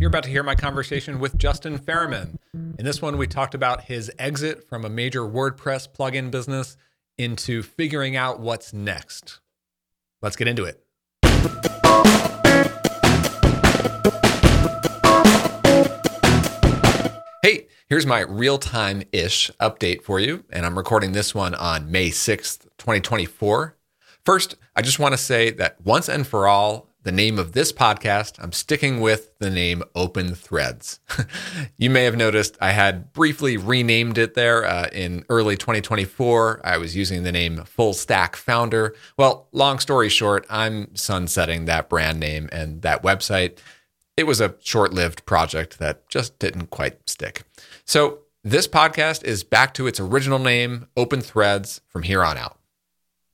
You're about to hear my conversation with Justin Ferriman. In this one, we talked about his exit from a major WordPress plugin business into figuring out what's next. Let's get into it. Hey, here's my real time ish update for you, and I'm recording this one on May 6th, 2024. First, I just want to say that once and for all, the name of this podcast, I'm sticking with the name Open Threads. you may have noticed I had briefly renamed it there uh, in early 2024. I was using the name Full Stack Founder. Well, long story short, I'm sunsetting that brand name and that website. It was a short lived project that just didn't quite stick. So, this podcast is back to its original name, Open Threads, from here on out.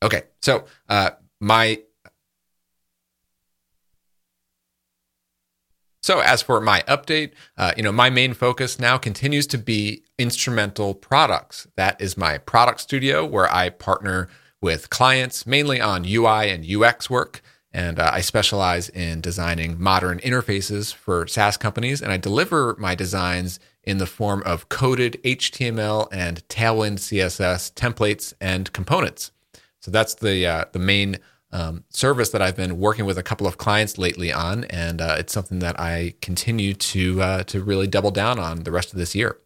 Okay, so uh, my So, as for my update, uh, you know, my main focus now continues to be instrumental products. That is my product studio where I partner with clients mainly on UI and UX work. And uh, I specialize in designing modern interfaces for SaaS companies. And I deliver my designs in the form of coded HTML and Tailwind CSS templates and components. So that's the uh, the main um, service that I've been working with a couple of clients lately on, and uh, it's something that I continue to uh, to really double down on the rest of this year.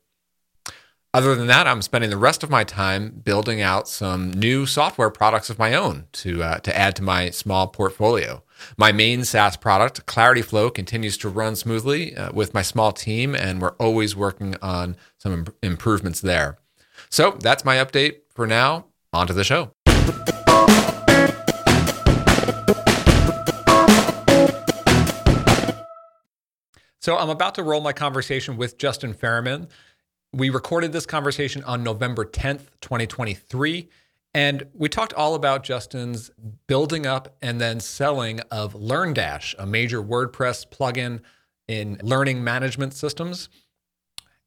Other than that, I'm spending the rest of my time building out some new software products of my own to uh, to add to my small portfolio. My main SaaS product, Clarity Flow, continues to run smoothly uh, with my small team, and we're always working on some Im- improvements there. So that's my update for now. On to the show. So I'm about to roll my conversation with Justin Ferriman. We recorded this conversation on November 10th, 2023. And we talked all about Justin's building up and then selling of LearnDash, a major WordPress plugin in learning management systems.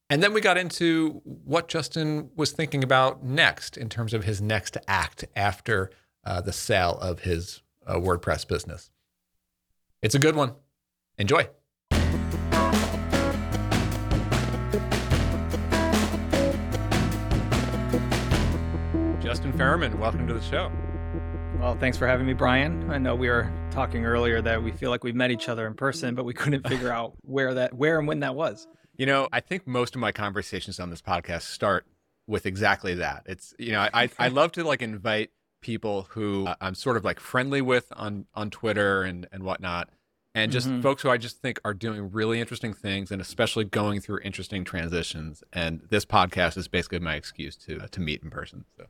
And then we got into what Justin was thinking about next in terms of his next act after uh, the sale of his uh, WordPress business. It's a good one. Enjoy. Justin Ferriman, welcome to the show. Well, thanks for having me, Brian. I know we were talking earlier that we feel like we've met each other in person, but we couldn't figure out where that, where and when that was. You know, I think most of my conversations on this podcast start with exactly that. It's you know, I I love to like invite people who uh, I'm sort of like friendly with on on Twitter and and whatnot, and just mm-hmm. folks who I just think are doing really interesting things and especially going through interesting transitions. And this podcast is basically my excuse to uh, to meet in person. So.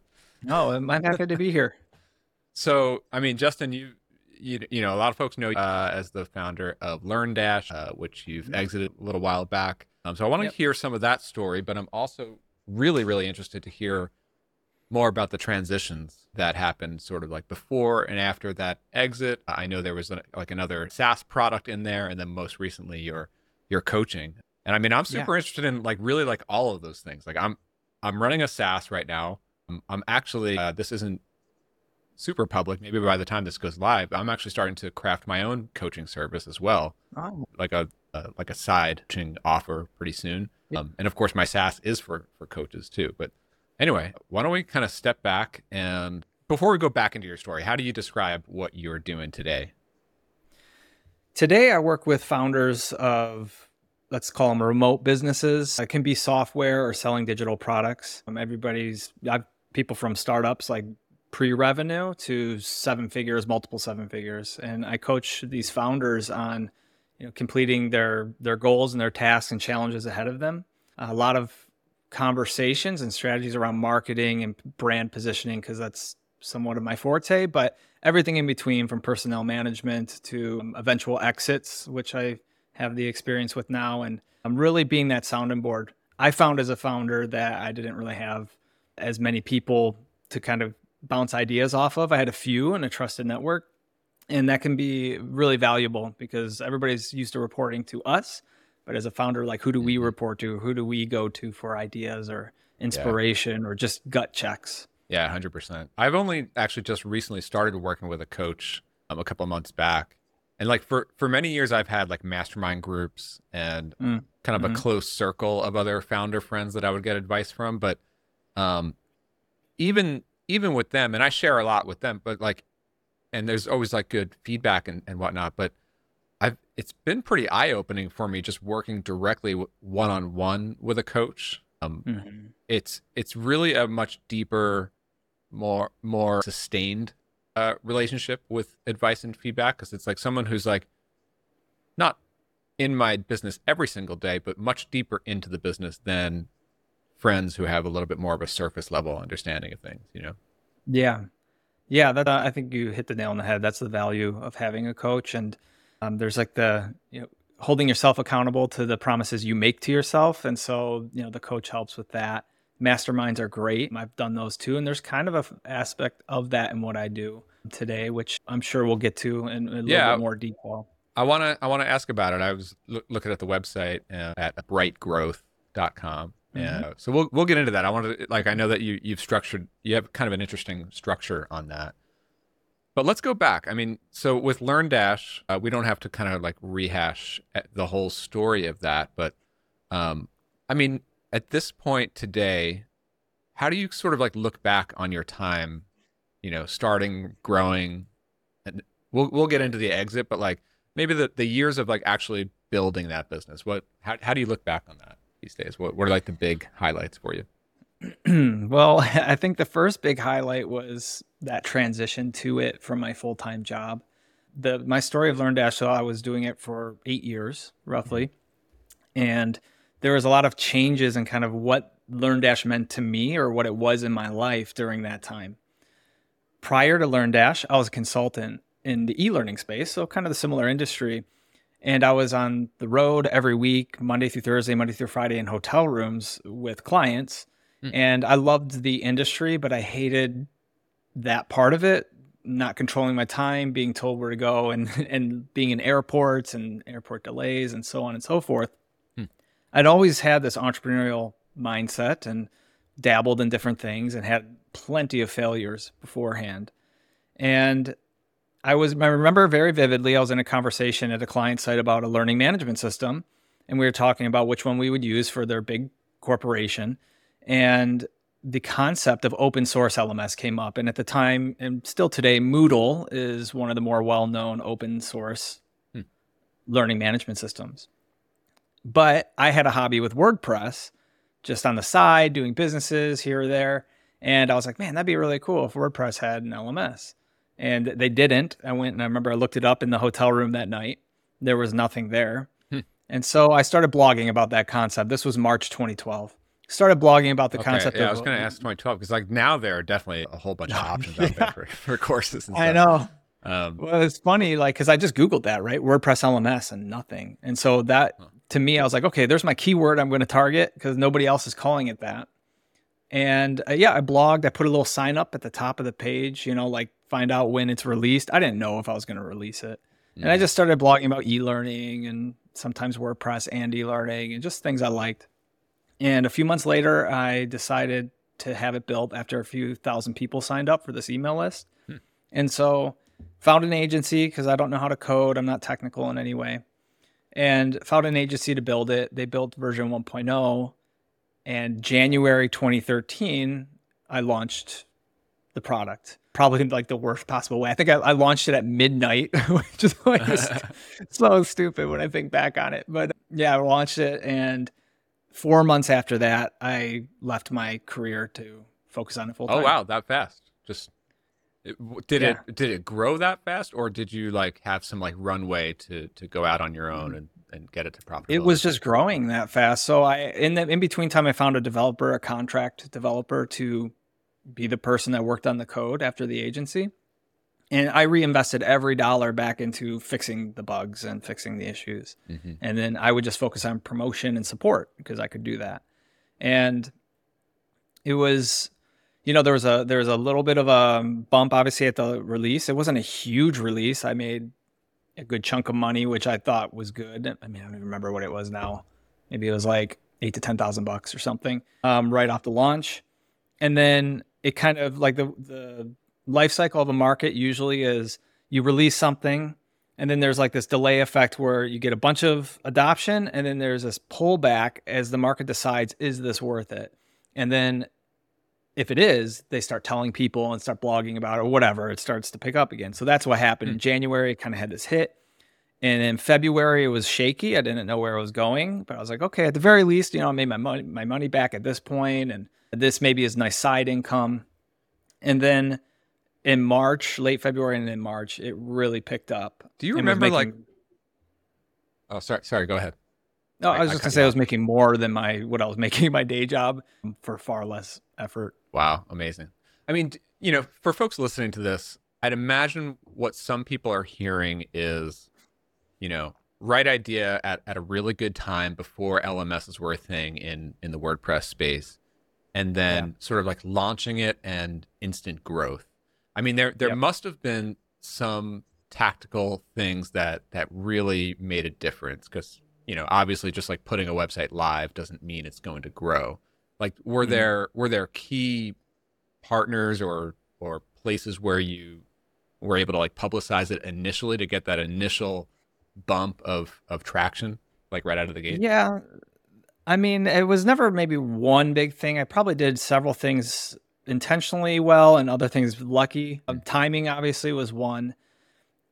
Oh, I'm happy to be here. So, I mean, Justin, you you, you know, a lot of folks know you uh, as the founder of LearnDash, uh, which you've mm-hmm. exited a little while back. Um, so I want to yep. hear some of that story, but I'm also really, really interested to hear more about the transitions that happened sort of like before and after that exit. I know there was like another SaaS product in there, and then most recently your your coaching. And I mean, I'm super yeah. interested in like really like all of those things. Like I'm I'm running a SaaS right now. I'm, I'm actually, uh, this isn't super public. Maybe by the time this goes live, I'm actually starting to craft my own coaching service as well, oh. like a uh, like a side coaching offer pretty soon. Um, and of course, my SaaS is for for coaches too. But anyway, why don't we kind of step back and before we go back into your story, how do you describe what you're doing today? Today, I work with founders of let's call them remote businesses. It can be software or selling digital products. Um, everybody's I've people from startups like pre-revenue to seven figures, multiple seven figures, and I coach these founders on you know completing their their goals and their tasks and challenges ahead of them. A lot of conversations and strategies around marketing and brand positioning because that's somewhat of my forte, but everything in between from personnel management to um, eventual exits, which I have the experience with now, and I'm really being that sounding board. I found as a founder that I didn't really have as many people to kind of bounce ideas off of. I had a few in a trusted network, and that can be really valuable because everybody's used to reporting to us. But as a founder, like who do we mm-hmm. report to? Who do we go to for ideas or inspiration yeah. or just gut checks? Yeah, 100%. I've only actually just recently started working with a coach um, a couple months back. and like for for many years I've had like mastermind groups and mm. kind of mm-hmm. a close circle of other founder friends that I would get advice from, but um even even with them and I share a lot with them, but like and there's always like good feedback and, and whatnot, but it's been pretty eye opening for me just working directly one on one with a coach. Um, mm-hmm. It's it's really a much deeper, more more sustained uh, relationship with advice and feedback because it's like someone who's like not in my business every single day, but much deeper into the business than friends who have a little bit more of a surface level understanding of things. You know? Yeah, yeah. That uh, I think you hit the nail on the head. That's the value of having a coach and um, there's like the you know holding yourself accountable to the promises you make to yourself, and so you know the coach helps with that. Masterminds are great. I've done those too, and there's kind of an aspect of that in what I do today, which I'm sure we'll get to in a little yeah, bit more detail. I want to I want to ask about it. I was lo- looking at the website uh, at brightgrowth.com. Yeah. Mm-hmm. So we'll we'll get into that. I wanted to, like I know that you you've structured you have kind of an interesting structure on that. But let's go back. I mean, so with LearnDash, uh, we don't have to kind of like rehash uh, the whole story of that. But um, I mean, at this point today, how do you sort of like look back on your time, you know, starting, growing, and we'll we'll get into the exit, but like maybe the, the years of like actually building that business. What how how do you look back on that these days? What what are like the big highlights for you? well, I think the first big highlight was that transition to it from my full time job. The my story of LearnDash, so I was doing it for eight years roughly, and there was a lot of changes in kind of what LearnDash meant to me or what it was in my life during that time. Prior to LearnDash, I was a consultant in the e-learning space, so kind of the similar industry. And I was on the road every week, Monday through Thursday, Monday through Friday in hotel rooms with clients Mm. And I loved the industry, but I hated that part of it, not controlling my time, being told where to go and and being in airports and airport delays and so on and so forth. Hmm. I'd always had this entrepreneurial mindset and dabbled in different things and had plenty of failures beforehand. And I was I remember very vividly I was in a conversation at a client site about a learning management system and we were talking about which one we would use for their big corporation and the concept of open source LMS came up. And at the time, and still today, Moodle is one of the more well known open source hmm. learning management systems. But I had a hobby with WordPress just on the side, doing businesses here or there. And I was like, man, that'd be really cool if WordPress had an LMS. And they didn't. I went and I remember I looked it up in the hotel room that night. There was nothing there. Hmm. And so I started blogging about that concept. This was March 2012 started blogging about the okay, concept. Yeah, of, I was going to ask 2012 because like now there are definitely a whole bunch of options yeah. out there for, for courses. And stuff. I know. Um, well, it's funny, like, because I just Googled that, right? WordPress LMS and nothing. And so that huh. to me, I was like, okay, there's my keyword I'm going to target because nobody else is calling it that. And uh, yeah, I blogged. I put a little sign up at the top of the page, you know, like find out when it's released. I didn't know if I was going to release it. Mm. And I just started blogging about e learning and sometimes WordPress and e learning and just things I liked. And a few months later, I decided to have it built after a few thousand people signed up for this email list. Hmm. And so found an agency because I don't know how to code. I'm not technical in any way. And found an agency to build it. They built version 1.0. And January 2013, I launched the product. Probably like the worst possible way. I think I, I launched it at midnight, which is like so stupid when I think back on it. But yeah, I launched it and four months after that, I left my career to focus on it full oh, time. Oh wow, that fast! Just did yeah. it did it grow that fast, or did you like have some like runway to to go out on your own and and get it to profitability? It was just growing that fast. So I in the in between time, I found a developer, a contract developer, to be the person that worked on the code after the agency and I reinvested every dollar back into fixing the bugs and fixing the issues. Mm-hmm. And then I would just focus on promotion and support because I could do that. And it was, you know, there was a there was a little bit of a bump obviously at the release. It wasn't a huge release. I made a good chunk of money, which I thought was good. I mean, I don't even remember what it was now. Maybe it was like eight to ten thousand bucks or something um, right off the launch. And then it kind of like the the life cycle of a market usually is you release something And then there's like this delay effect where you get a bunch of adoption and then there's this pullback as the market decides, is this worth it? And then if it is, they start telling people and start blogging about it or whatever, it starts to pick up again. So that's what happened mm. in January. It kind of had this hit. And in February, it was shaky. I didn't know where it was going, but I was like, okay, at the very least, you know, I made my money, my money back at this point, and this maybe is nice side income. And then in March, late February and in March, it really picked up. Do you remember making... like? Oh, sorry, sorry. Go ahead. No, I, I was just gonna say I was making more than my what I was making in my day job for far less effort. Wow, amazing. I mean, you know, for folks listening to this, I'd imagine what some people are hearing is, you know, right idea at, at a really good time before LMSs were a thing in in the WordPress space, and then yeah. sort of like launching it and instant growth. I mean, there there yep. must have been some tactical things that that really made a difference because you know obviously just like putting a website live doesn't mean it's going to grow. Like were mm-hmm. there were there key partners or or places where you were able to like publicize it initially to get that initial bump of of traction like right out of the gate? Yeah. I mean, it was never maybe one big thing. I probably did several things intentionally well and other things lucky. Um, timing obviously was one.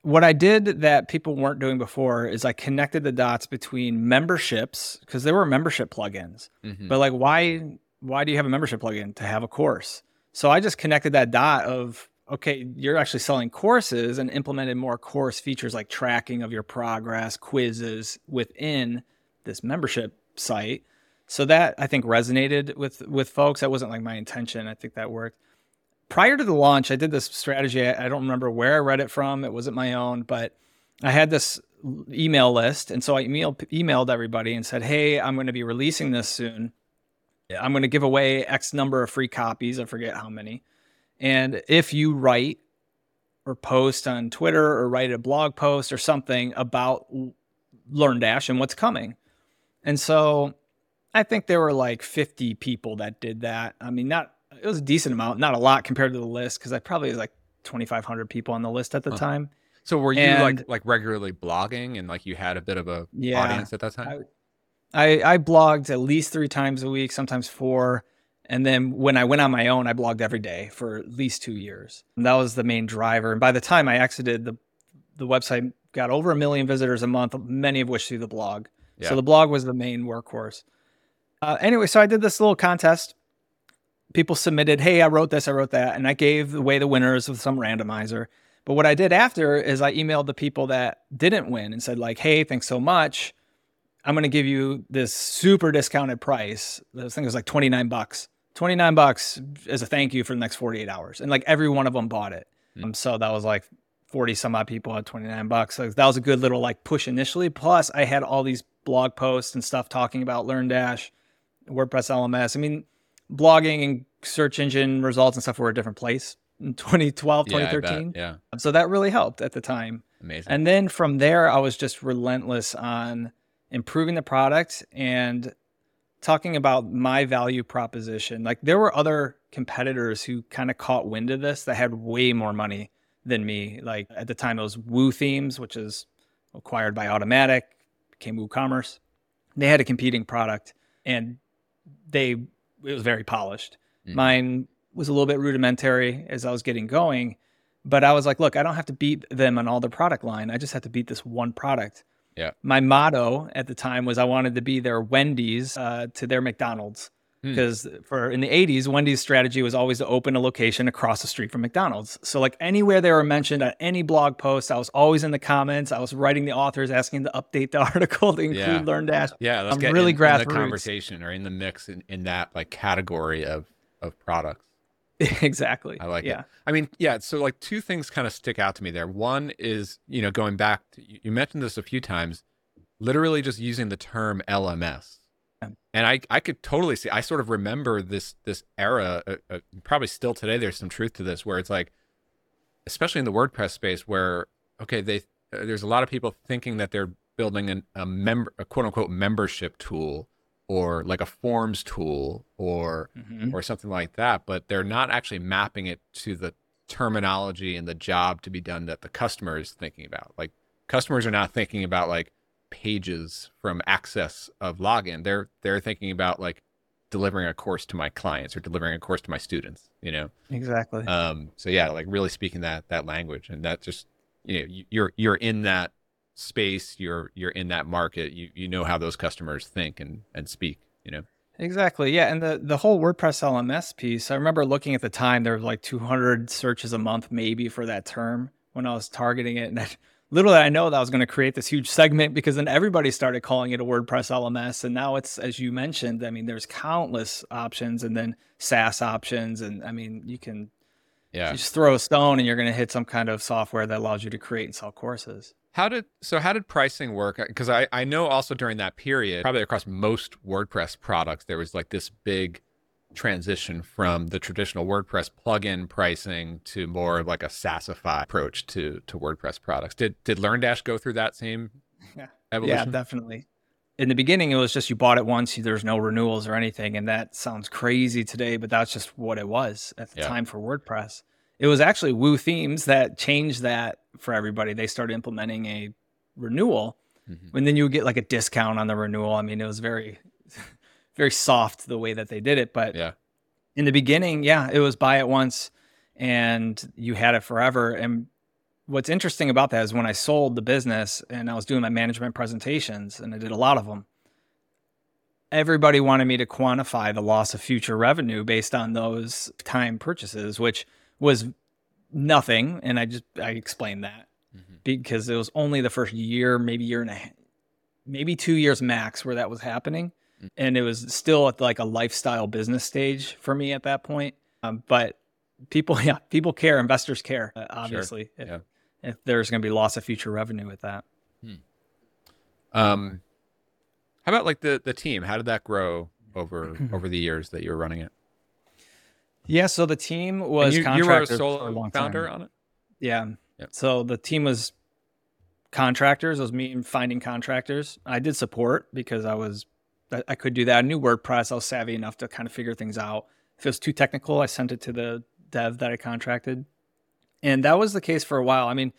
What I did that people weren't doing before is I connected the dots between memberships because there were membership plugins. Mm-hmm. But like why why do you have a membership plugin to have a course? So I just connected that dot of okay, you're actually selling courses and implemented more course features like tracking of your progress, quizzes within this membership site so that I think resonated with with folks. That wasn't like my intention. I think that worked. Prior to the launch, I did this strategy. I, I don't remember where I read it from. It wasn't my own, but I had this email list, and so I emailed emailed everybody and said, "Hey, I'm going to be releasing this soon. I'm going to give away X number of free copies. I forget how many. And if you write or post on Twitter or write a blog post or something about LearnDash and what's coming." And so I think there were like 50 people that did that. I mean, not it was a decent amount, not a lot compared to the list because I probably was like 2,500 people on the list at the uh-huh. time. So were you and, like like regularly blogging and like you had a bit of a yeah, audience at that time? I, I I blogged at least three times a week, sometimes four. And then when I went on my own, I blogged every day for at least two years. And that was the main driver. And by the time I exited, the the website got over a million visitors a month, many of which through the blog. Yeah. So the blog was the main workhorse. Uh, anyway, so I did this little contest. People submitted, hey, I wrote this, I wrote that, and I gave away the winners with some randomizer. But what I did after is I emailed the people that didn't win and said, like, hey, thanks so much. I'm going to give you this super discounted price. This thing was like 29 bucks. 29 bucks as a thank you for the next 48 hours. And like every one of them bought it. Mm. Um, so that was like 40 some odd people at 29 bucks. So that was a good little like push initially. Plus, I had all these blog posts and stuff talking about LearnDash WordPress LMS. I mean, blogging and search engine results and stuff were a different place in 2012, 2013. Yeah, yeah. So that really helped at the time. Amazing. And then from there, I was just relentless on improving the product and talking about my value proposition. Like there were other competitors who kind of caught wind of this that had way more money than me. Like at the time, it was WooThemes, which is acquired by Automattic, became WooCommerce. They had a competing product, and they it was very polished. Mm. Mine was a little bit rudimentary as I was getting going, but I was like, look, I don't have to beat them on all their product line. I just have to beat this one product. Yeah. My motto at the time was I wanted to be their Wendy's uh, to their McDonald's. Because hmm. for in the 80s wendy's strategy was always to open a location across the street from mcdonald's. So like anywhere they were mentioned at any blog post i was always in the comments. I was writing the authors asking to update the article to include yeah. LearnDash yeah let's I'm get really in, in the conversation or in the mix in, in that like category of of products. Exactly. I like yeah. it i mean yeah so like two things kind of stick out to me there. One is you know going back to, you mentioned this a few times literally just using the term lms and I, I could totally see i sort of remember this this era uh, uh, probably still today there's some truth to this where it's like especially in the wordpress space where okay they uh, there's a lot of people thinking that they're building an, a member a quote unquote membership tool or like a forms tool or mm-hmm. or something like that but they're not actually mapping it to the terminology and the job to be done that the customer is thinking about like customers are not thinking about like pages from access of login. They're they're thinking about like delivering a course to my clients or delivering a course to my students. You know. Exactly. Um. So yeah, like really speaking that that language, and that just you know you're you're in that space. You're you're in that market. You you know how those customers think and and speak. You know. Exactly. Yeah. And the, the whole WordPress LMS piece, I remember looking at the time, there were like 200 searches a month, maybe for that term when I was targeting it. And little did I know that I was going to create this huge segment because then everybody started calling it a WordPress LMS. And now it's, as you mentioned, I mean, there's countless options and then SaaS options. And I mean, you can Yeah. just throw a stone and you're going to hit some kind of software that allows you to create and sell courses. How did so? How did pricing work? Uh, because I I know also during that period, probably across most WordPress products, there was like this big transition from the traditional WordPress plugin pricing to more of like a SaaSify approach to to WordPress products. Did did LearnDash go through that same Yeah. evolution? Yeah, definitely. In the beginning, it was just you bought it once, there's no renewals or anything. And that sounds crazy today, but that's just what it was at the Yeah. time for WordPress. It was actually WooThemes that changed that for everybody. They started implementing a renewal, Mhm. and then you would get like a discount on the renewal. I mean, it was very, very soft the way that they did it. But Yeah. in the beginning, yeah, it was buy it once and you had it forever. And what's interesting about that is when I sold the business and I was doing my management presentations and I did a lot of them, everybody wanted me to quantify the loss of future revenue based on those time purchases, which was nothing. And I just, I explained that Mhm. because it was only the first year, maybe year and a half, maybe two years max where that was happening. And it was still at like a lifestyle business stage for me at that point. Um, but people, yeah, people care, investors care, uh, obviously, if, yeah. if there's going to be loss of future revenue with that. Um, how about like the the team? How did that grow over over the years that you were running it? Yeah. So the team And was you, you were a a solo long founder time. on it. Yeah. Yep. So the team was contractors. It was me finding contractors. I did support because I was I I could do that. I knew WordPress. I was savvy enough to kind of figure things out. If it was too technical, I sent it to the dev that I contracted. And that was the case for a while. I mean,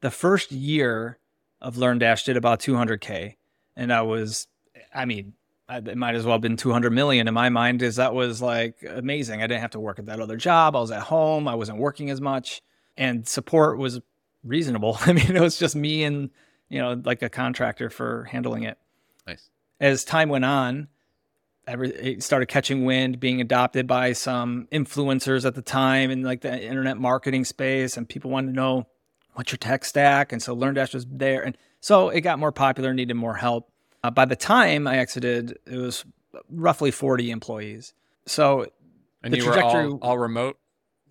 the first year of LearnDash did about 200K. And I was, I mean, it might as well have been 200 million in my mind, is that was like amazing. I didn't have to work at that other job. I was at home. I wasn't working as much. And support was reasonable. I mean, it was just me and, you know, like a contractor for handling it Nice. As time went on, every it started catching wind, being adopted by some influencers at the time in like the internet marketing space, and people wanted to know what's your tech stack, and so LearnDash was there, and so it got more popular, needed more help. Uh, by the time I exited, it was roughly 40 employees. So And The you were trajectory- all, all remote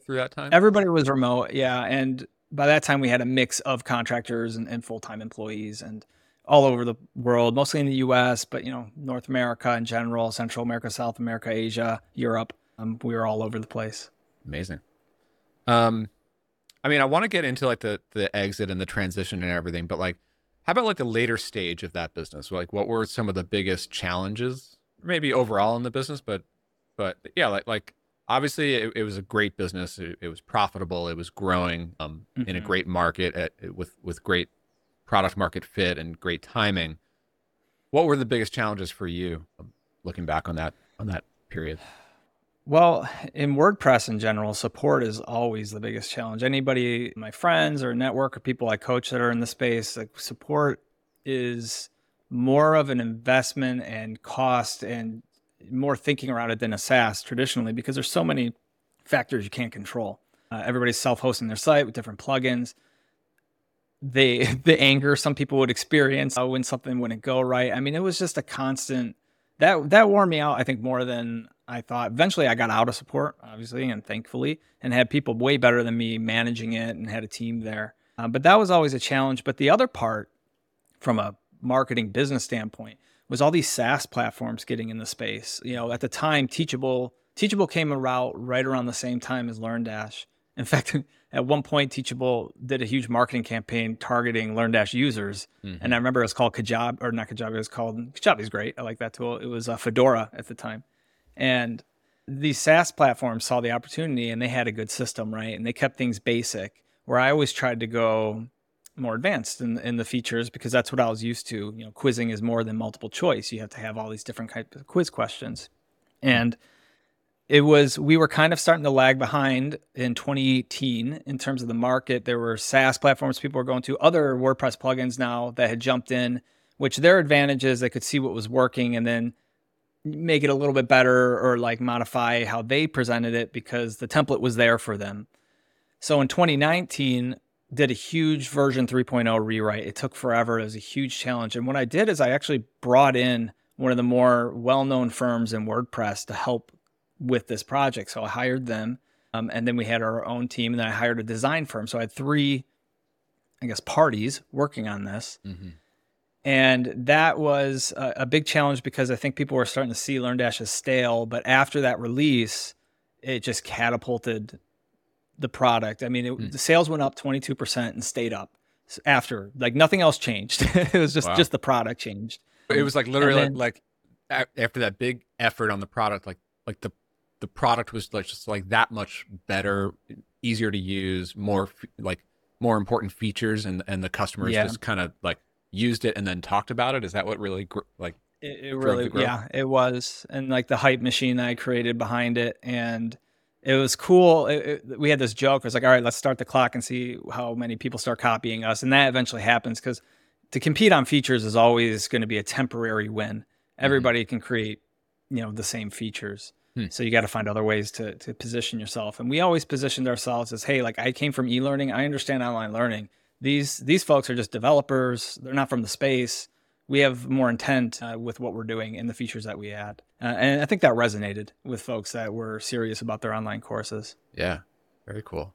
through that time. everybody was remote, yeah, and by that time we had a mix of contractors and, and full-time employees and all over the world mostly in the us but you know north america in general central america south america asia europe um, we were all over the place Amazing. Um, I mean, I want to get into like the the exit and the transition and everything, but like, how about like the later stage of that business? Like, what were some of the biggest challenges, maybe overall in the business, but but yeah, like like obviously it, it was a great business. It, it was profitable. It was growing um, in a Mhm. great market at, with with great product market fit and great timing. What were the biggest challenges for you, um, looking back on that on that period? well in wordpress in general support is always the biggest challenge anybody my friends or network or people i coach that are in the space like support is more of an investment and cost and more thinking around it than a SaaS traditionally because there's so many factors you can't control. Uh, everybody's self-hosting their site with different plugins. They the anger some people would experience uh, when something wouldn't go right. I mean, it was just a constant that that wore me out. I think more than I thought. Eventually, I got out of support, obviously, and thankfully, and had people way better than me managing it and had a team there. Uh, but that was always a challenge. But the other part, from a marketing business standpoint, was all these SaaS platforms getting in the space. You know, at the time, Teachable Teachable came around right around the same time as LearnDash. In fact, at one point, Teachable did a huge marketing campaign targeting LearnDash users, Mhm. and I remember it was called Kajabi or not Kajabi. It was called Kajabi's great. I like that tool. It was uh, Fedora at the time, and these SaaS platforms saw the opportunity and they had a good system, right? And they kept things basic. Where I always tried to go more advanced in, in the features because that's what I was used to. You know, quizzing is more than multiple choice. You have to have all these different types of quiz questions. And it was we were kind of starting to lag behind in 2018 in terms of the market. There were SaaS platforms people were going to, other WordPress plugins now that had jumped in, which their advantage is they could see what was working and then make it a little bit better or like modify how they presented it because the template was there for them. So in 2019, did a huge version 3.0 rewrite. It took forever. It was a huge challenge. And what I did is I actually brought in one of the more well-known firms in WordPress to help with this project. So I hired them. Um, and then we had our own team. And then I hired a design firm. So I had three, I guess, parties working on this. Mm-hmm. And that was a, a, big challenge because I think people were starting to see LearnDash as stale. But after that release, it just catapulted the product. I mean, it, mm. the sales went up 22% and stayed up after. Like nothing else changed. it was just wow. just the product changed. It was like literally then, like, like after that big effort on the product, like like the the product was like just like that much better, easier to use, more like more important features, and and the customers yeah. just kind of like used it and then talked about it? Is that what really like it, it really yeah it was and like the hype machine I created behind it and it was cool. It, it, we had this joke. It was like, all right, let's start the clock and see how many people start copying us, and that eventually happens because to compete on features is always going to be a temporary win. Mm-hmm. Everybody mm-hmm. can create, you know, the same features. Hmm. So you got to find other ways to to position yourself. And we always positioned ourselves as, hey, like I came from e-learning, I understand online learning these these folks are just developers. They're not from the space. We have more intent uh, with what we're doing and the features that we add, uh, and I think that resonated with folks that were serious about their online courses. Yeah, very cool.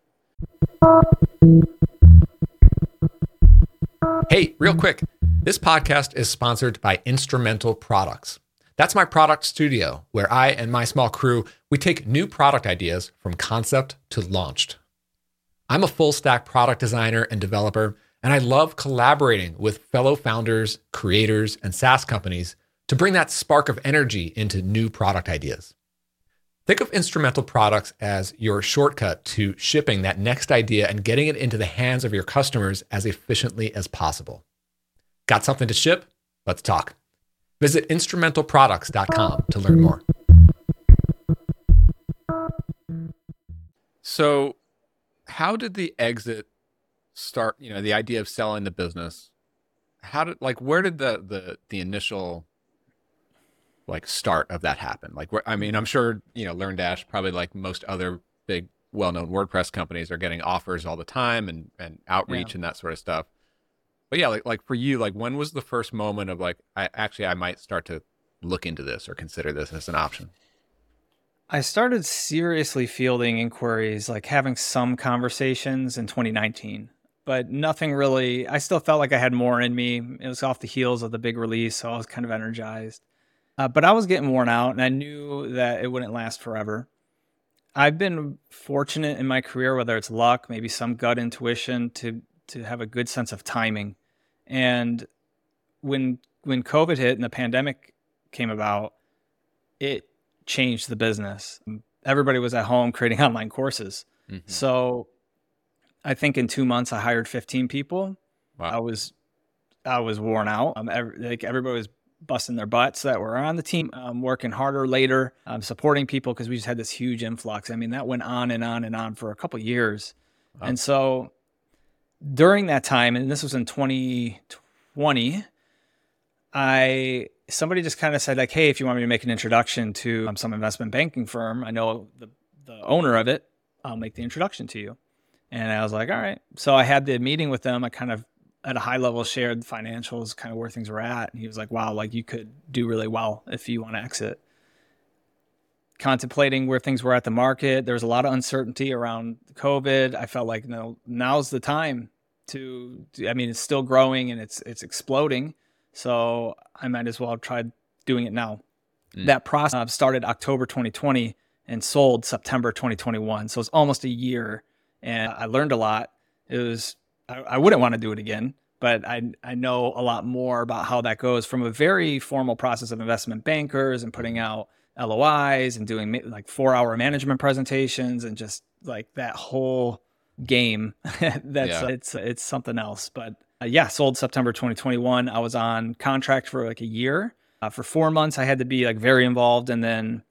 Hey, real quick, this podcast is sponsored by Instrumental Products. That's my product studio where I and my small crew we take new product ideas from concept to launched. I'm a full stack product designer and developer, and I love collaborating with fellow founders, creators, and SaaS companies to bring that spark of energy into new product ideas. Think of instrumental products as your shortcut to shipping that next idea and getting it into the hands of your customers as efficiently as possible. Got something to ship? Let's talk. Visit instrumentalproducts.com to learn more. So, how did the exit start? You know, the idea of selling the business. How did like where did the the the initial like start of that happen? Like, where, I mean, I'm sure you know LearnDash probably like most other big well-known WordPress companies are getting offers all the time and and outreach yeah. and that sort of stuff. But yeah, like like for you, like when was the first moment of like I actually I might start to look into this or consider this as an option? I started seriously fielding inquiries, like having some conversations in 2019, but nothing really. I still felt like I had more in me. It was off the heels of the big release, so I was kind of energized. Uh, but I was getting worn out, and I knew that it wouldn't last forever. I've been fortunate in my career, whether it's luck, maybe some gut intuition, to to have a good sense of timing. And when when COVID hit and the pandemic came about, it changed the business. Everybody was at home creating online courses. Mm-hmm. So I think in two months I hired 15 people. Wow. I was I was worn out. Um, every, like everybody was busting their butts that were on the team, um, working harder later, um, supporting people because we just had this huge influx. I mean, that went on and on and on for a couple years. Wow. And so during that time, and this was in 2020, I somebody just kind of said like, "Hey, if you want me to make an introduction to um, some investment banking firm, I know the the owner of it. I'll make the introduction to you." And I was like, "All right." So I had the meeting with them. I kind of at a high level shared financials, kind of where things were at, and he was like, "Wow, like you could do really well if you want to exit." Contemplating where things were at the market, there was a lot of uncertainty around COVID. I felt like no, now's the time to, to I mean, it's still growing and it's it's exploding so I might as well try doing it now. Mm. That process started October 2020 and sold September 2021. So it's almost a year. And I learned a lot. It was, I, I wouldn't want to do it again, but I, I know a lot more about how that goes from a very formal process of investment bankers and putting out LOIs and doing like four hour management presentations and just like that whole game. That's yeah. it's it's something else. But uh, yeah, sold September 2021. I was on contract for like a year. Uh, for four months, I had to be like very involved, and then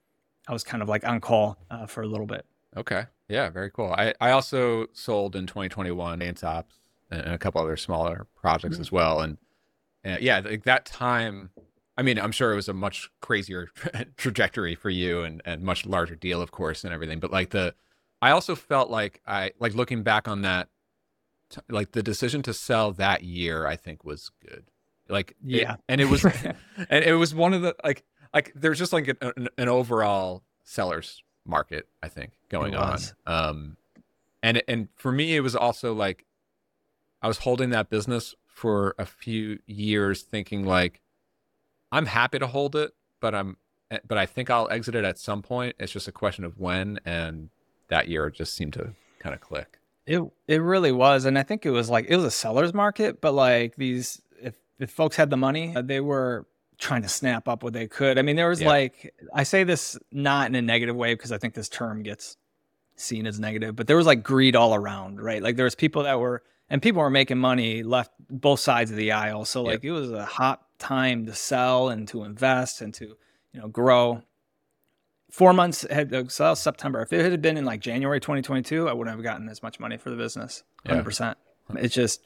I was kind of like on call uh, for a little bit. Okay, yeah, very cool. I I also sold in 2021 Audience Ops and a couple other smaller projects mm-hmm. as well, and, and yeah, like that time. I mean, I'm sure it was a much crazier trajectory for you and and much larger deal, of course, and everything. But like the, I also felt like I like looking back on that like the decision to sell that year i think was good. Like yeah. it, and it was and it was one of the like like there's just like an, an overall sellers market i think going on. um and and for me it was also like i was holding that business for a few years thinking like i'm happy to hold it but i'm eh, but i think i'll exit it at some point it's just a question of when and that year just seemed to kind of click it it really was, and I think it was like it was a seller's market, but like these, if if folks had the money, uh, they were trying to snap up what they could. I mean, there was yeah. like I say this not in a negative way because I think this term gets seen as negative, but there was like greed all around, right? Like there was people that were and people were making money left both sides of the aisle. So like yep. it was a hot time to sell and to invest and to you know grow four months had uh, so September. If it had been in like January 2022, I wouldn't have gotten as much money for the business. 100. Yeah. percent It's just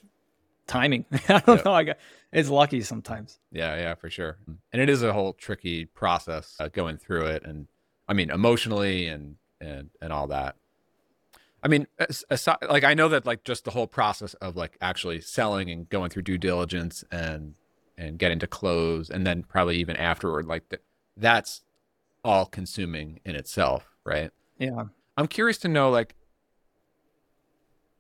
timing. I don't know. I got it's lucky sometimes. Yeah, yeah, for sure. And it is a whole tricky process uh, going through it, and I mean emotionally and and and all that. I mean, aside, like I know that like just the whole process of like actually selling and going through due diligence and and get into close, and then probably even afterward, like the, that's all consuming in itself, right? Yeah. I'm curious to know like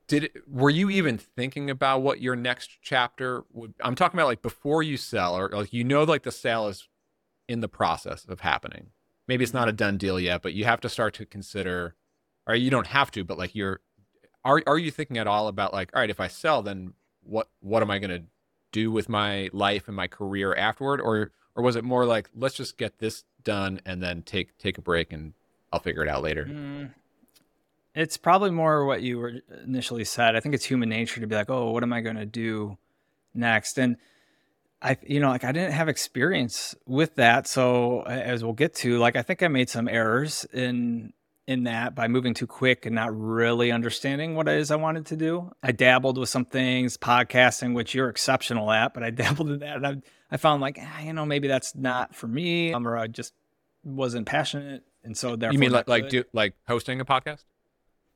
did it, were you even thinking about what your next chapter would I'm talking about like before you sell or like you know like the sale is in the process of happening. Maybe it's not a done deal yet, but you have to start to consider or you don't have to, but like you're are are you thinking at all about like all right, if I sell then what what am I going to do with my life and my career afterward or or was it more like let's just get this done and then take take a break and I'll figure it out later? Mm, it's probably more what you were initially said. I think it's human nature to be like, oh, what am I going to do next? And I, you know, like I didn't have experience with that, so as we'll get to, like I think I made some errors in in that by moving too quick and not really understanding what it is I wanted to do. I dabbled with some things, podcasting, which you're exceptional at, but I dabbled in that and I, I found like, ah, you know, maybe that's not for me, um, or I just wasn't passionate, and so therefore. You mean like like do like hosting a podcast?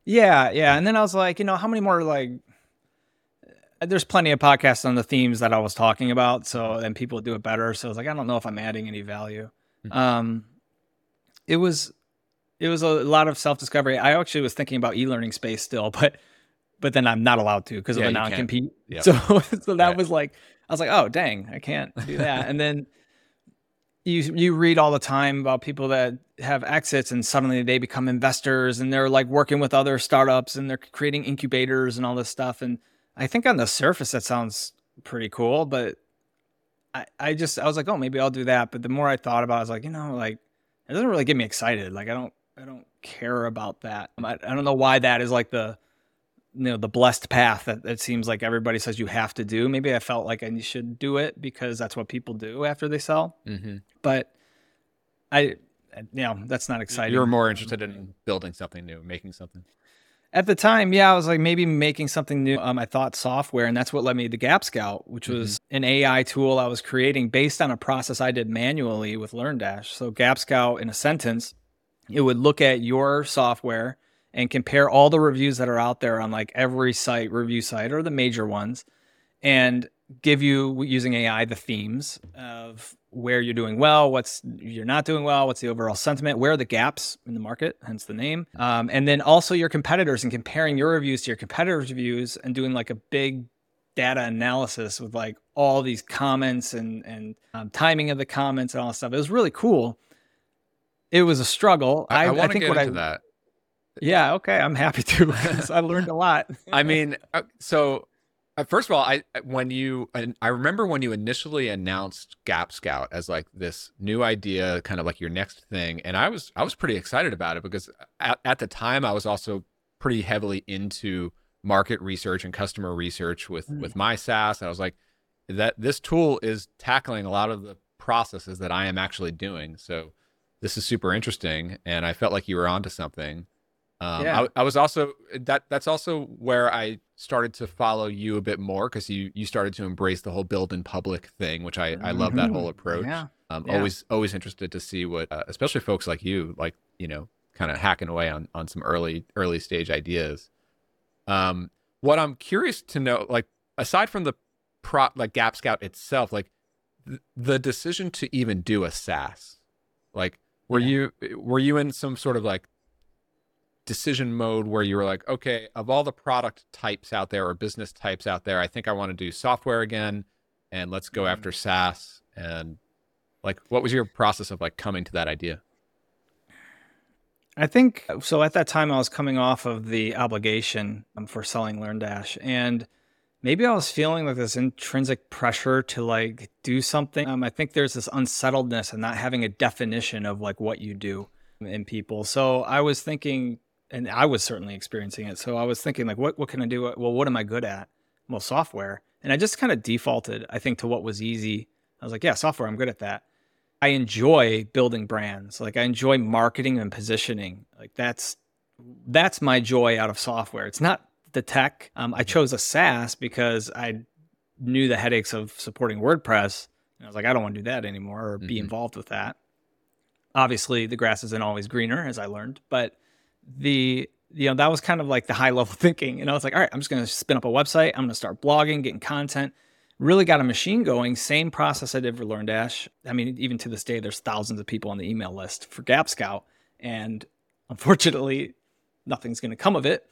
Yeah, yeah, and then I was like, you know, how many more like. There's plenty of podcasts on the themes that I was talking about, so and people do it better. So I was like, I don't know if I'm adding any value. Mm-hmm. Um, it was it was a lot of self discovery. I actually was thinking about e learning space still, but but then I'm not allowed to because yeah, of the non compete. Yep. So so that right. was like I was like, oh dang, I can't do that. and then you you read all the time about people that have exits and suddenly they become investors and they're like working with other startups and they're creating incubators and all this stuff. And I think on the surface that sounds pretty cool, but I, I just I was like, oh, maybe I'll do that. But the more I thought about it, I was like, you know, like it doesn't really get me excited. Like I don't I don't care about that. I, I don't know why that is like the you know the blessed path that it seems like everybody says you have to do. Maybe I felt like I should do it because that's what people do after they sell. Mm-hmm. But I, you know, that's not exciting. You're more interested in building something new, making something. At the time, yeah, I was like maybe making something new. Um, I thought software, and that's what led me to Gap Scout, which mm-hmm. was an AI tool I was creating based on a process I did manually with LearnDash. So Gap Scout, in a sentence, it would look at your software and compare all the reviews that are out there on like every site, review site, or the major ones, and give you using AI the themes of where you're doing well, what's you're not doing well, what's the overall sentiment, where are the gaps in the market, hence the name, um, and then also your competitors and comparing your reviews to your competitors' reviews and doing like a big data analysis with like all these comments and and um, timing of the comments and all that stuff. It was really cool. It was a struggle. I, I, I, I think what I that yeah, okay, I'm happy to. I learned a lot. I mean, uh, so uh, first of all, I when you I remember when you initially announced Gap Scout as like this new idea, kind of like your next thing, and I was I was pretty excited about it because at, at the time I was also pretty heavily into market research and customer research with mm. with my SaaS. And I was like, that this tool is tackling a lot of the processes that I am actually doing. So this is super interesting, and I felt like you were onto something. Um, yeah. I, I, was also that. That's also where I started to follow you a bit more because you you started to embrace the whole build in public thing, which I I love that whole mm-hmm. approach. Yeah. Um, yeah. Always always interested to see what, uh, especially folks like you, like you know, kind of hacking away on on some early early stage ideas. Um, what I'm curious to know, like aside from the pro, like Gap Scout itself, like th- the decision to even do a SaaS, like were yeah. you were you in some sort of like decision mode where you were like, okay, of all the product types out there or business types out there, I think I want to do software again, and let's go mm-hmm. after SaaS. And like, what was your process of like coming to that idea? I think so. At that time, I was coming off of the obligation um, for selling LearnDash, and maybe I was feeling like this intrinsic pressure to like do something. Um, I think there's this unsettledness and not having a definition of like what you do in people. So I was thinking, and I was certainly experiencing it. So I was thinking like, what what can I do? Well, what am I good at? Well, software. And I just kind of defaulted, I think, to what was easy. I was like, yeah, software. I'm good at that. I enjoy building brands. Like I enjoy marketing and positioning. Like that's that's my joy out of software. It's not the tech. Um, I mm-hmm. chose a SaaS because I knew the headaches of supporting WordPress. And I was like, I don't want to do that anymore or be mm-hmm. involved with that. Obviously, the grass isn't always greener, as I learned, but the you know that was kind of like the high level thinking. And I was like, all right, I'm just going to spin up a website. I'm going to start blogging, getting content really got a machine going. Same process I did for LearnDash. I mean, even to this day, there's thousands of people on the email list for Gap Scout, and unfortunately, nothing's going to come of it.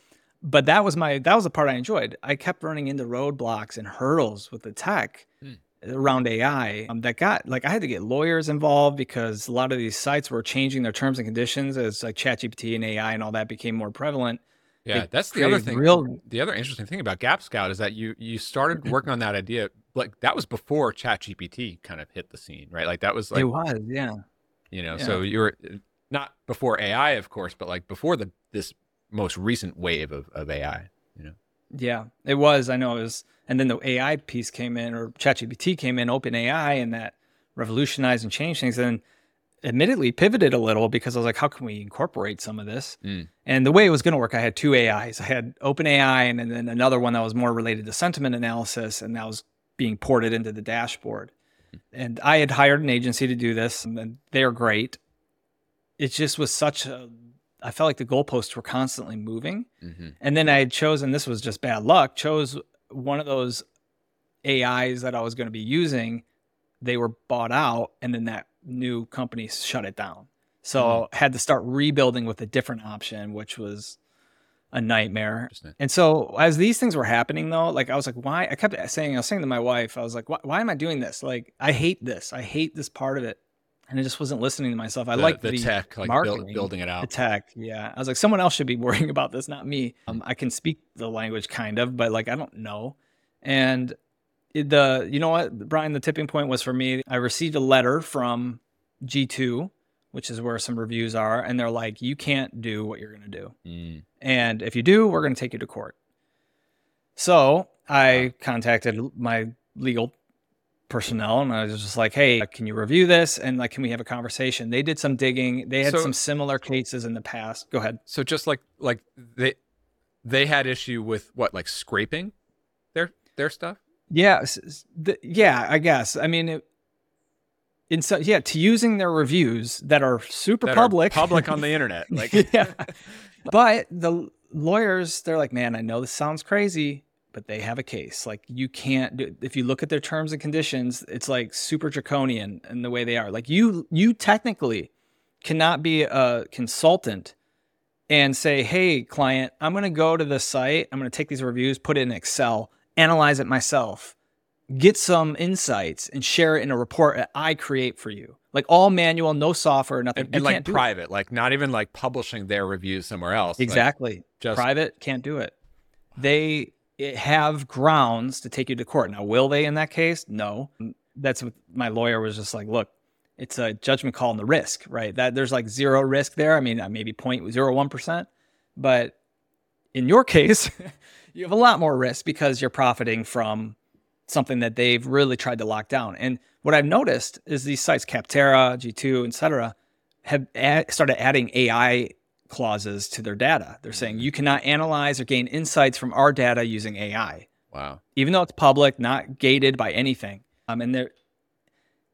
But that was my that was the part I enjoyed. I kept running into roadblocks and hurdles with the tech mm. around AI um, that got like I had to get lawyers involved because a lot of these sites were changing their terms and conditions as like ChatGPT and AI and all that became more prevalent. Yeah, that's the other thing. Real... The other interesting thing about Gap Scout is that you you started working on that idea like that was before ChatGPT kind of hit the scene, right? Like that was like it was, yeah. You know, yeah. so you were not before AI, of course, but like before the this most recent wave of, of AI, you know. Yeah, it was. I know it was, and then the AI piece came in, or ChatGPT came in, OpenAI, and that revolutionized and changed things. And admittedly pivoted a little because I was like, how can we incorporate some of this? Mm. And the way it was going to work, I had two AIs. I had OpenAI and, and then another one that was more related to sentiment analysis, and that was being ported into the dashboard. And I had hired an agency to do this, and they're great. It just was such a, I felt like the goalposts were constantly moving. Mm-hmm. And then I had chosen, this was just bad luck, chose one of those AIs that I was going to be using. They were bought out, and then that new company shut it down. So mm-hmm. had to start rebuilding with a different option, which was a nightmare. And so as these things were happening though, like I was like, why? I kept saying, I was saying to my wife, I was like, why, why am I doing this? Like, I hate this. I hate this part of it. And I just wasn't listening to myself. I like the, the, tech, like build, building it out. The tech, yeah. I was like, someone else should be worrying about this, not me. Um, I can speak the language kind of, but like I don't know. And the, you know what, Brian, the tipping point was for me. I received a letter from G2 which is where some reviews are, and they're like, you can't do what you're going to do. Mm. And if you do, we're going to take you to court. So I wow. contacted my legal personnel and I was just like, hey, can you review this? And like, can we have a conversation? They did some digging. They had so, some similar cases in the past. Go ahead. So just like, like they, they had issue with what, like scraping their, their stuff? Yeah. The, yeah, I guess. I mean, it, in so yeah to using their reviews that are super that public are public on the internet like yeah but the lawyers they're like man i know this sounds crazy but they have a case like you can't do if you look at their terms and conditions it's like super draconian in the way they are like you you technically cannot be a consultant and say hey client i'm going to go to the site i'm going to take these reviews put it in excel analyze it myself get some insights and share it in a report that I create for you. Like all manual, no software, nothing. And, and like private, it. like not even like publishing their reviews somewhere else. Exactly. Like just private can't do it. They have grounds to take you to court. Now, will they in that case? No. That's what my lawyer was just like, look, it's a judgment call on the risk, right? That there's like zero risk there. I mean, uh, maybe 0.01%, but in your case, you have a lot more risk because you're profiting from something that they've really tried to lock down. And what I've noticed is these sites, Capterra, G2, et cetera, have ad- started adding AI clauses to their data. They're saying Mm-hmm. you cannot analyze or gain insights from our data using AI, Wow. even though it's public, not gated by anything. Um, and their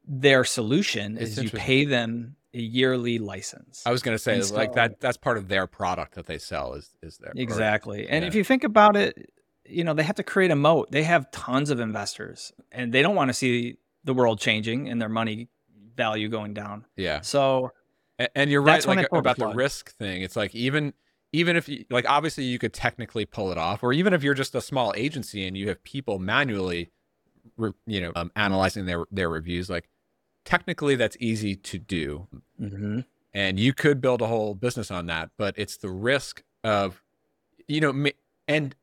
their solution It's is you pay them a yearly license. I was going to say And like that that's part of their product that they sell is is their Exactly. And if you think about it, you know, they have to create a moat. They have tons of investors and they don't want to see the world changing and their money value going down. yeah. So, A- And you're That's right like the about the risk thing. It's like even even if you like obviously you could technically pull it off or even if you're just a small agency and you have people manually re, you know um, analyzing their their reviews like technically that's easy to do. And you could build a whole business on that but it's the risk of you know and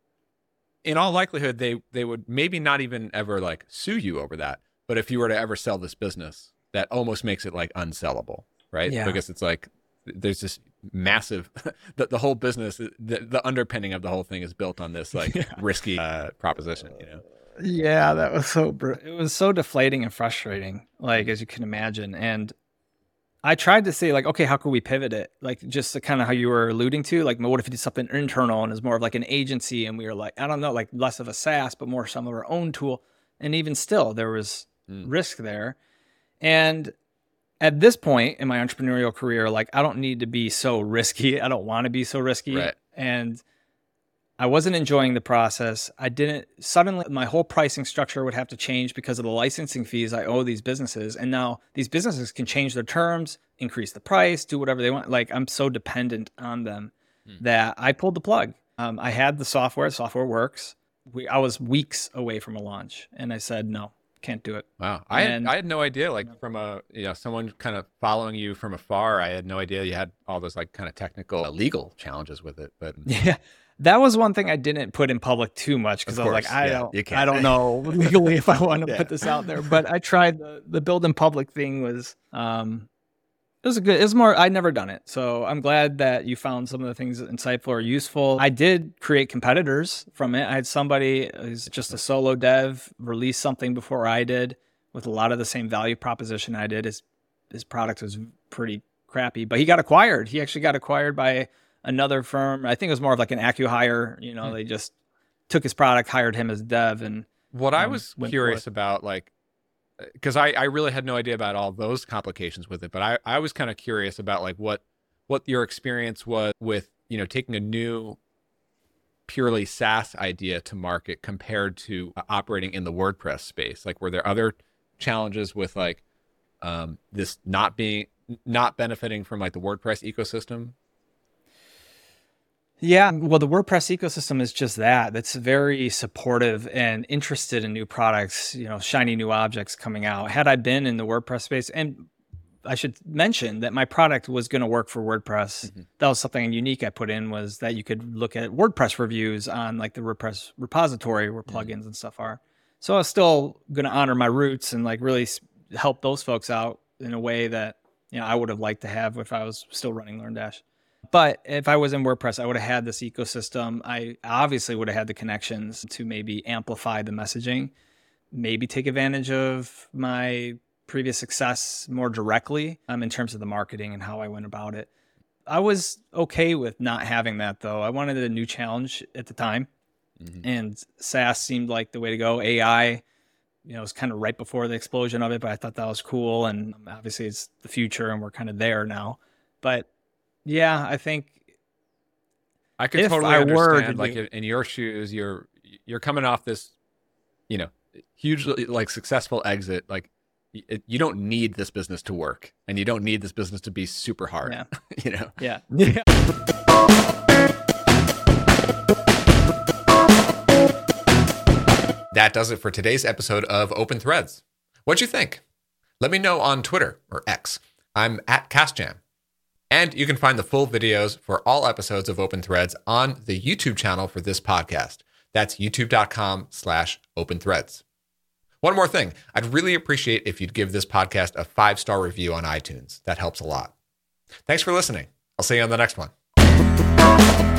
in all likelihood they they would maybe not even ever like sue you over that. But if you were to ever sell this business that almost makes it like unsellable right Yeah. because it's like there's this massive the, the whole business the, the underpinning of the whole thing is built on this like Yeah. risky uh, proposition you know yeah, that was so, br- it was so deflating and frustrating, like, as you can imagine. And I tried to say, like, okay, how could we pivot it? Like, just the kind of how you were alluding to, like, what if we did something internal and is more of like an agency and we were like, I don't know, like less of a SaaS, but more some of our own tool. And even still, there was Mm. risk there. And at this point in my entrepreneurial career, like, I don't need to be so risky. I don't want to be so risky. Right. And I wasn't enjoying the process. I didn't suddenly my whole pricing structure would have to change because of the licensing fees I owe these businesses. And now these businesses can change their terms, increase the price, do whatever they want. Like I'm so dependent on them Hmm. that I pulled the plug. Um, I had the software, software works. We, I was weeks away from a launch and I said, no, can't do it. Wow, I had, I had no idea. Like from a you know someone kind of following you from afar, I had no idea you had all those like kind of technical uh, legal challenges with it. But Yeah. That was one thing I didn't put in public too much because I was like, I yeah, don't, I don't know legally if I want to Yeah. put this out there. But I tried the the build in public thing was, um, it was a good. It was more. I'd never done it, so I'm glad that you found some of the things insightful or useful. I did create competitors from it. I had somebody who's just a solo dev release something before I did with a lot of the same value proposition I did. His his product was pretty crappy, but he got acquired. He actually got acquired by another firm. I think it was more of like an acqui-hire. You know, Hmm. they just took his product, hired him as dev, and what I um, was curious about, like, because I I really had no idea about all those complications with it, but I I was kind of curious about like what what your experience was with you know taking a new purely SaaS idea to market compared to uh, operating in the WordPress space. Like, were there other challenges with like um, this not being not benefiting from like the WordPress ecosystem? Yeah, well, the WordPress ecosystem is just that. That's very supportive and interested in new products, you know, shiny new objects coming out. Had I been in the WordPress space, and I should mention that my product was going to work for WordPress. Mhm. That was something unique I put in was that you could look at WordPress reviews on like the WordPress repository where plugins and stuff are. So I was still going to honor my roots and like really help those folks out in a way that you know I would have liked to have if I was still running LearnDash. But if I was in WordPress, I would have had this ecosystem. I obviously would have had the connections to maybe amplify the messaging, maybe take advantage of my previous success more directly um, in terms of the marketing and how I went about it. I was okay with not having that though. I wanted a new challenge at the time, Mhm. and SaaS seemed like the way to go. AI, you know, was kind of right before the explosion of it, but I thought that was cool. And obviously, it's the future, and we're kind of there now. But yeah, I think I could totally I understand. Like in your shoes, you're you're coming off this, you know, hugely like successful exit. Like it, you don't need this business to work, and you don't need this business to be super hard. Yeah. you know. yeah, yeah. That does it for today's episode of Open Threads. What'd you think? Let me know on Twitter or X. I'm at CasJam. And you can find the full videos for all episodes of Open Threads on the YouTube channel for this podcast. That's youtube.com slash open threads. One more thing. I'd really appreciate if you'd give this podcast a five star review on iTunes. That helps a lot. Thanks for listening. I'll see you on the next one.